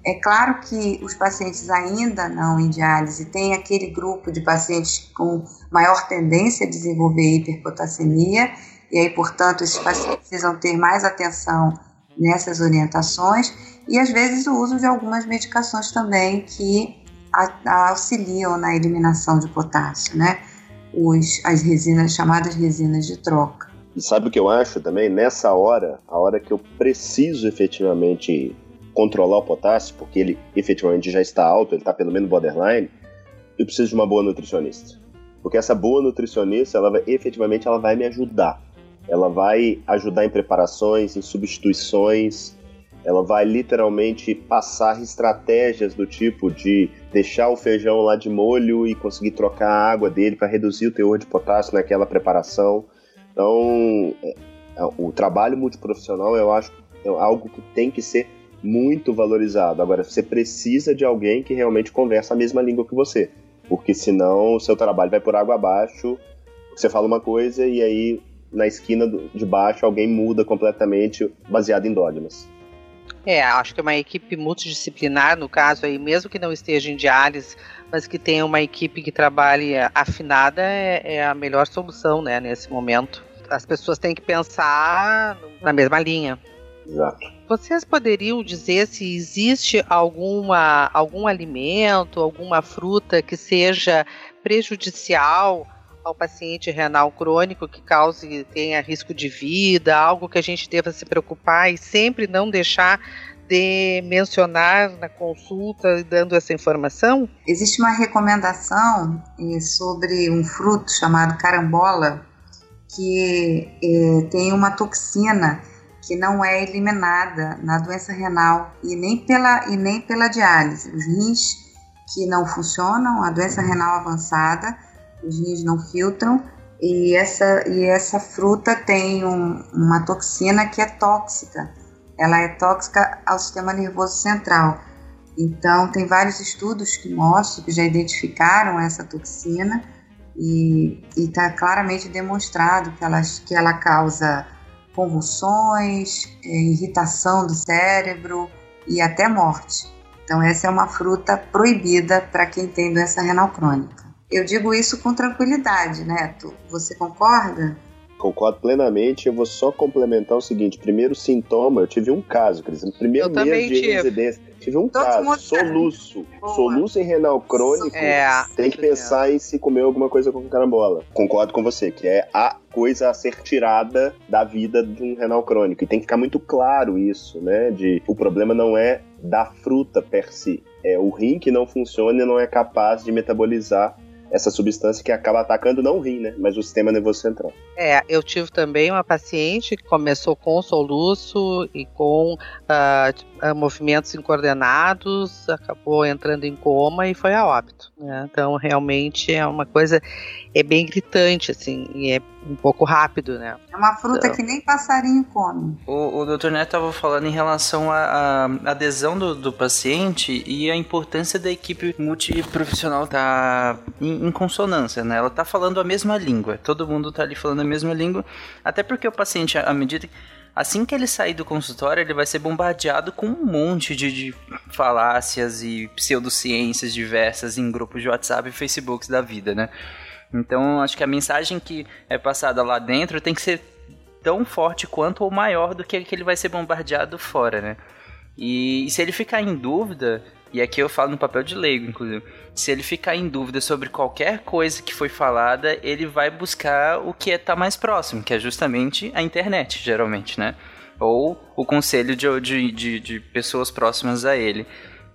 É claro que os pacientes ainda não em diálise têm aquele grupo de pacientes com maior tendência a desenvolver hiperpotassemia, e aí, portanto, esses pacientes precisam ter mais atenção nessas orientações, e às vezes o uso de algumas medicações também que auxiliam na eliminação de potássio, né? Os, as resinas, chamadas resinas de troca. E sabe o que eu acho também? Nessa hora, a hora que eu preciso efetivamente controlar o potássio, porque ele efetivamente já está alto, ele está pelo menos borderline, eu preciso de uma boa nutricionista. Porque essa boa nutricionista, ela vai, efetivamente, ela vai me ajudar. Ela vai ajudar em preparações, em substituições, ela vai literalmente passar estratégias do tipo de deixar o feijão lá de molho e conseguir trocar a água dele para reduzir o teor de potássio naquela preparação. Então, é, O trabalho multiprofissional, eu acho, é algo que tem que ser muito valorizado. Agora, você precisa de alguém que realmente conversa a mesma língua que você, porque senão o seu trabalho vai por água abaixo. Você fala uma coisa e aí na esquina de baixo alguém muda completamente baseado em dogmas. É, acho que uma equipe multidisciplinar, no caso aí, mesmo que não esteja em diálise, mas que tenha uma equipe que trabalhe afinada, é, é a melhor solução, né, nesse momento. As pessoas têm que pensar na mesma linha. Exato. Vocês poderiam dizer se existe alguma, algum alimento, alguma fruta que seja prejudicial ao paciente renal crônico que cause tenha risco de vida, algo que a gente deva se preocupar e sempre não deixar de mencionar na consulta dando essa informação? Existe uma recomendação eh, sobre um fruto chamado carambola que eh, tem uma toxina que não é eliminada na doença renal e nem pela, e nem pela diálise. Os rins que não funcionam, a doença renal avançada, os rins não filtram e essa, e essa fruta tem um, uma toxina que é tóxica. Ela é tóxica ao sistema nervoso central. Então, tem vários estudos que mostram, que já identificaram essa toxina e está claramente demonstrado que ela, que ela causa convulsões, é, irritação do cérebro e até morte. Então, essa é uma fruta proibida para quem tem doença renal crônica. Eu digo isso com tranquilidade, Neto. Você concorda? Concordo plenamente. Eu vou só complementar o seguinte: primeiro sintoma, eu tive um caso, Cris. No primeiro eu mês de tive. residência, tive um Todo caso, soluço. Boa. Soluço em renal crônico. É, tem que pensar em se comer alguma coisa com carambola. Concordo com você, que é a coisa a ser tirada da vida de um renal crônico. E tem que ficar muito claro isso, né? De o problema não é da fruta per si. É o rim que não funciona e não é capaz de metabolizar essa substância que acaba atacando não o rim, né, mas o sistema nervoso central. É, eu tive também uma paciente que começou com soluço e com uh, movimentos incoordenados, acabou entrando em coma e foi a óbito. Né? Então, realmente é uma coisa é bem gritante, assim, e é um pouco rápido, né? É uma fruta então, que nem passarinho come. O, o Dr. Neto estava falando em relação à adesão do, do, paciente e a importância da equipe multiprofissional estar tá em, em, consonância, né? Ela está falando a mesma língua, todo mundo está ali falando a mesma língua, até porque o paciente, à medida que assim que ele sair do consultório, ele vai ser bombardeado com um monte de, de falácias e pseudociências diversas em grupos de WhatsApp e Facebook da vida, né? Então, acho que a mensagem que é passada lá dentro tem que ser tão forte quanto ou maior do que que ele vai ser bombardeado fora, né? E, e se ele ficar em dúvida, e aqui eu falo no papel de leigo, inclusive, se ele ficar em dúvida sobre qualquer coisa que foi falada, ele vai buscar o que está mais próximo, que é justamente a internet, geralmente, né? Ou o conselho de, de, de, de pessoas próximas a ele.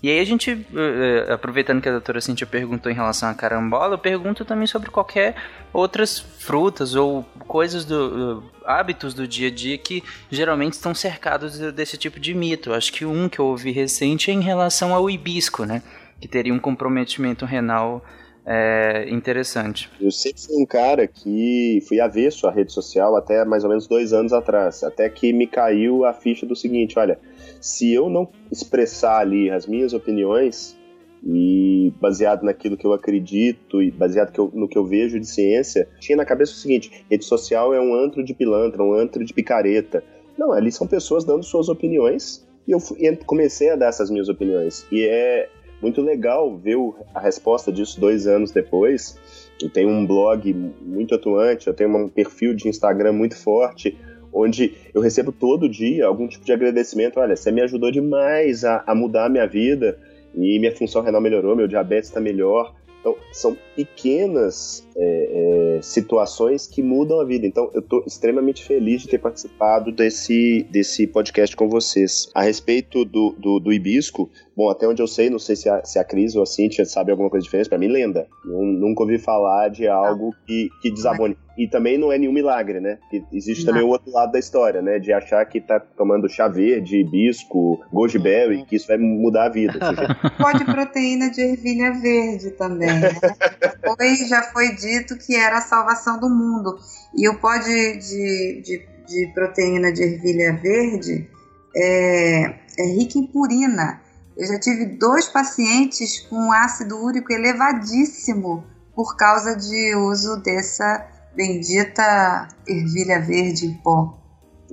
E aí a gente, uh, aproveitando que a doutora Cintia perguntou em relação à carambola, eu pergunto também sobre qualquer outras frutas ou coisas do hábitos do dia a dia que geralmente estão cercados desse tipo de mito. Acho que um que eu ouvi recente é em relação ao hibisco, né? Que teria um comprometimento renal é, interessante. Eu sempre fui um cara que fui avesso à rede social até mais ou menos dois anos atrás, até que me caiu a ficha do seguinte, olha, se eu não expressar ali as minhas opiniões e baseado naquilo que eu acredito e baseado que eu, no que eu vejo de ciência, tinha na cabeça o seguinte: rede social é um antro de pilantra, um antro de picareta. Não, ali são pessoas dando suas opiniões e eu fui, comecei a dar essas minhas opiniões. E é muito legal ver a resposta disso dois anos depois. Eu tenho um blog muito atuante, eu tenho um perfil de Instagram muito forte, onde eu recebo todo dia algum tipo de agradecimento. Olha, você me ajudou demais a, a mudar a minha vida e minha função renal melhorou, meu diabetes está melhor. Então, são pequenas é, é, situações que mudam a vida. Então, eu estou extremamente feliz de ter participado desse, desse podcast com vocês. A respeito do, do, do hibisco, bom, até onde eu sei, não sei se a, se a Cris ou a Cintia sabe alguma coisa diferente, para mim, lenda. nunca ouvi falar de algo que, que desabone. E também não é nenhum milagre, né? existe não. também o outro lado da história, né? De achar que tá tomando chá verde, hibisco, goji berry, que isso vai mudar a vida. (laughs) Pode proteína de ervilha verde também, né? (laughs) Foi, já foi dito que era a salvação do mundo. E o pó de, de, de de proteína de ervilha verde é, é rica em purina. Eu já tive dois pacientes com ácido úrico elevadíssimo por causa de uso dessa bendita ervilha verde em pó.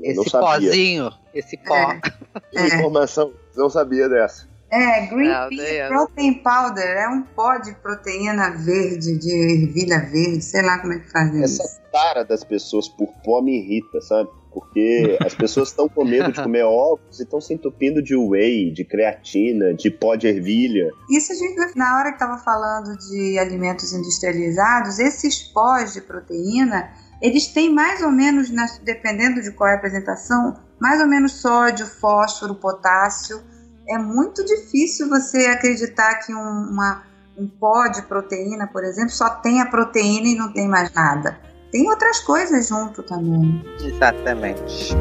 Esse pozinho, esse pó. É, (laughs) é. Informação, não sabia dessa. É, Green não, Pea Protein Powder é um pó de proteína verde, de ervilha verde, sei lá como é que faz isso. Essa tara das pessoas por pó me irrita, sabe? Porque (laughs) as pessoas estão com medo de comer ovos e estão se entupindo de whey, de creatina, de pó de ervilha. Isso a gente, na hora que estava falando de alimentos industrializados, esses pós de proteína, eles têm mais ou menos, dependendo de qual é a apresentação, mais ou menos sódio, fósforo, potássio é muito difícil você acreditar que um, uma, um pó de proteína, por exemplo, só tem a proteína e não tem mais nada. Tem outras coisas junto também. Exatamente.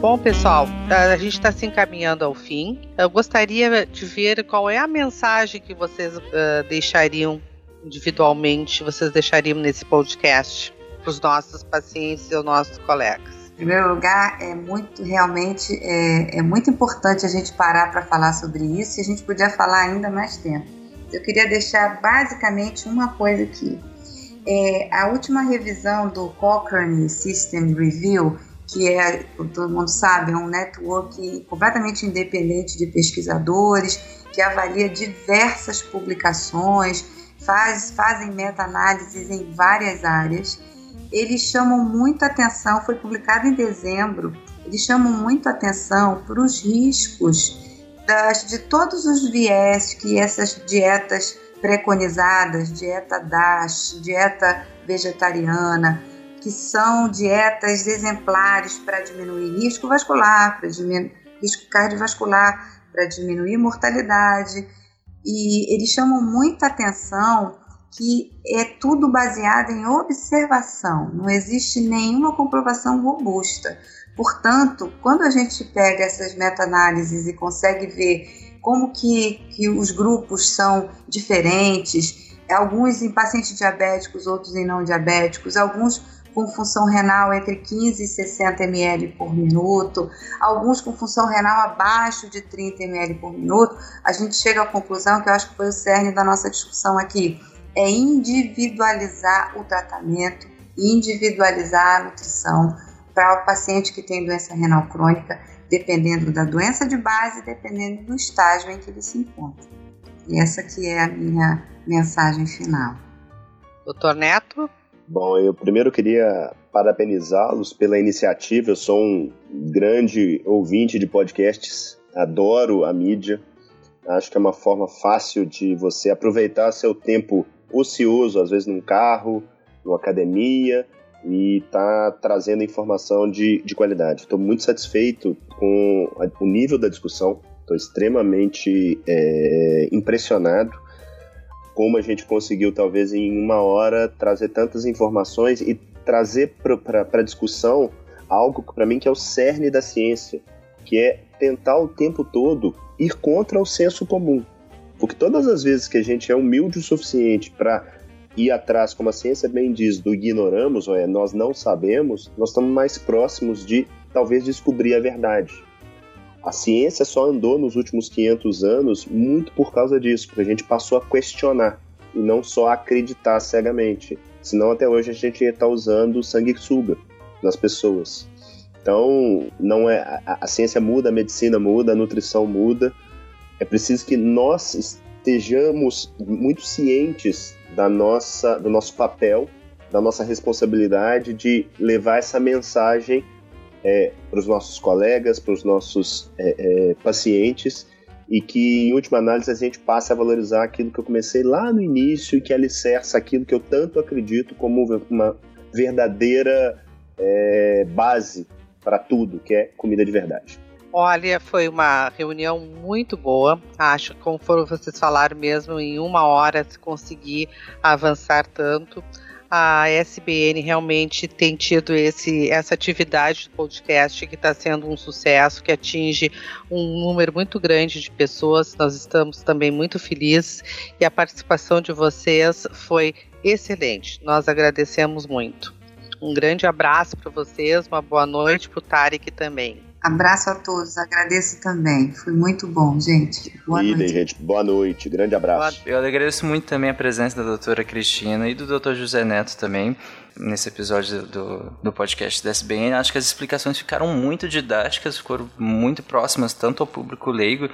Bom, pessoal, a gente está se encaminhando ao fim. Eu gostaria de ver qual é a mensagem que vocês uh, deixariam individualmente vocês deixariam nesse podcast para os nossos pacientes e os nossos colegas? Em primeiro lugar, é muito realmente é, é muito importante a gente parar para falar sobre isso e a gente podia falar ainda mais tempo. Eu queria deixar basicamente uma coisa aqui. É, a última revisão do Cochrane System Review, que é, todo mundo sabe, é um network completamente independente de pesquisadores, que avalia diversas publicações, faz, fazem meta-análises em várias áreas. Eles chamam muita atenção, foi publicado em dezembro, eles chamam muito atenção para os riscos das, de todos os viés que essas dietas preconizadas, dieta DASH, dieta vegetariana, que são dietas exemplares para diminuir risco vascular, para diminuir risco cardiovascular, para diminuir mortalidade, e eles chamam muita atenção que é tudo baseado em observação, não existe nenhuma comprovação robusta. Portanto, quando a gente pega essas meta-análises e consegue ver como que, que os grupos são diferentes, alguns em pacientes diabéticos, outros em não diabéticos, alguns com função renal entre 15 e 60 ml por minuto, alguns com função renal abaixo de 30 ml por minuto, a gente chega à conclusão que eu acho que foi o cerne da nossa discussão aqui, é individualizar o tratamento, individualizar a nutrição para o paciente que tem doença renal crônica, dependendo da doença de base, dependendo do estágio em que ele se encontra. E essa que é a minha mensagem final. Doutor Neto? Bom, eu primeiro queria parabenizá-los pela iniciativa. Eu sou um grande ouvinte de podcasts, adoro a mídia. Acho que é uma forma fácil de você aproveitar seu tempo ocioso, às vezes num carro, numa academia, e tá trazendo informação de, de qualidade. Estou muito satisfeito com o nível da discussão, estou extremamente é, impressionado como a gente conseguiu, talvez em uma hora, trazer tantas informações e trazer para a discussão algo para mim que é o cerne da ciência, que é tentar o tempo todo ir contra o senso comum. Porque todas as vezes que a gente é humilde o suficiente para ir atrás, como a ciência bem diz, do ignoramos, ou é nós não sabemos, nós estamos mais próximos de talvez descobrir a verdade. A ciência só andou nos últimos 500 anos muito por causa disso, porque a gente passou a questionar e não só acreditar cegamente. Senão até hoje a gente ia estar usando sanguessuga nas pessoas. Então, não é a, a ciência muda, a medicina muda, a nutrição muda. É preciso que nós estejamos muito cientes da nossa, do nosso papel, da nossa responsabilidade de levar essa mensagem é, para os nossos colegas, para os nossos é, é, pacientes e que, em última análise, a gente passe a valorizar aquilo que eu comecei lá no início e que alicerça aquilo que eu tanto acredito como uma verdadeira é, base para tudo, que é comida de verdade. Olha, foi uma reunião muito boa. Acho que, conforme vocês falaram mesmo, em uma hora se conseguir avançar tanto. A SBN realmente tem tido esse, essa atividade de podcast que está sendo um sucesso, que atinge um número muito grande de pessoas. Nós estamos também muito felizes e a participação de vocês foi excelente. Nós agradecemos muito. Um grande abraço para vocês, uma boa noite para o Tarek também. Abraço a todos, agradeço também. Foi muito bom, gente. Boa Idem, noite. gente. Boa noite. Grande abraço. Eu agradeço muito também a presença da doutora Cristina e do doutor José Neto também nesse episódio do, do podcast da SBN. Acho que as explicações ficaram muito didáticas, foram muito próximas tanto ao público leigo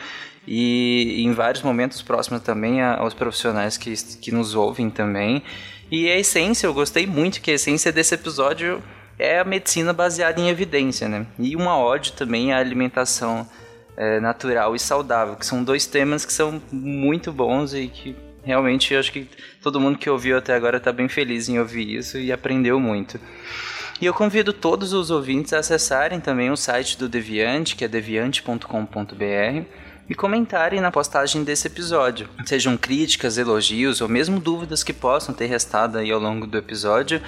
e em vários momentos próximas também aos profissionais que, que nos ouvem também. E a essência, eu gostei muito que a essência desse episódio é a medicina baseada em evidência, né? E uma ode também à alimentação é, natural e saudável, que são dois temas que são muito bons e que realmente eu acho que todo mundo que ouviu até agora está bem feliz em ouvir isso e aprendeu muito. E eu convido todos os ouvintes a acessarem também o site do Deviante, que é deviante.com.br, e comentarem na postagem desse episódio. Sejam críticas, elogios ou mesmo dúvidas que possam ter restado aí ao longo do episódio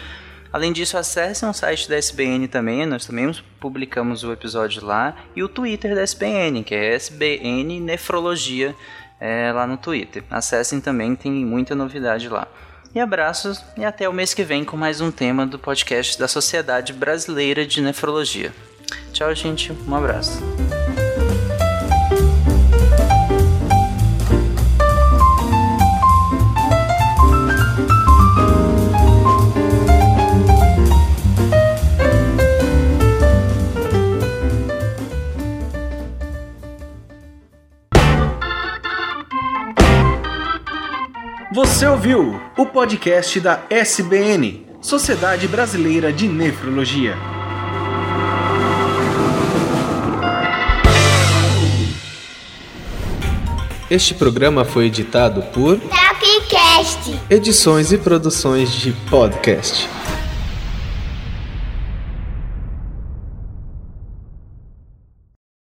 Além disso, acessem o site da SBN também, nós também publicamos o episódio lá, e o Twitter da SBN, que é SBN Nefrologia, é, lá no Twitter. Acessem também, tem muita novidade lá. E abraços e até o mês que vem com mais um tema do podcast da Sociedade Brasileira de Nefrologia. Tchau, gente. Um abraço. Você ouviu o podcast da SBN, Sociedade Brasileira de Nefrologia. Este programa foi editado por Tapcast. Edições e Produções de Podcast.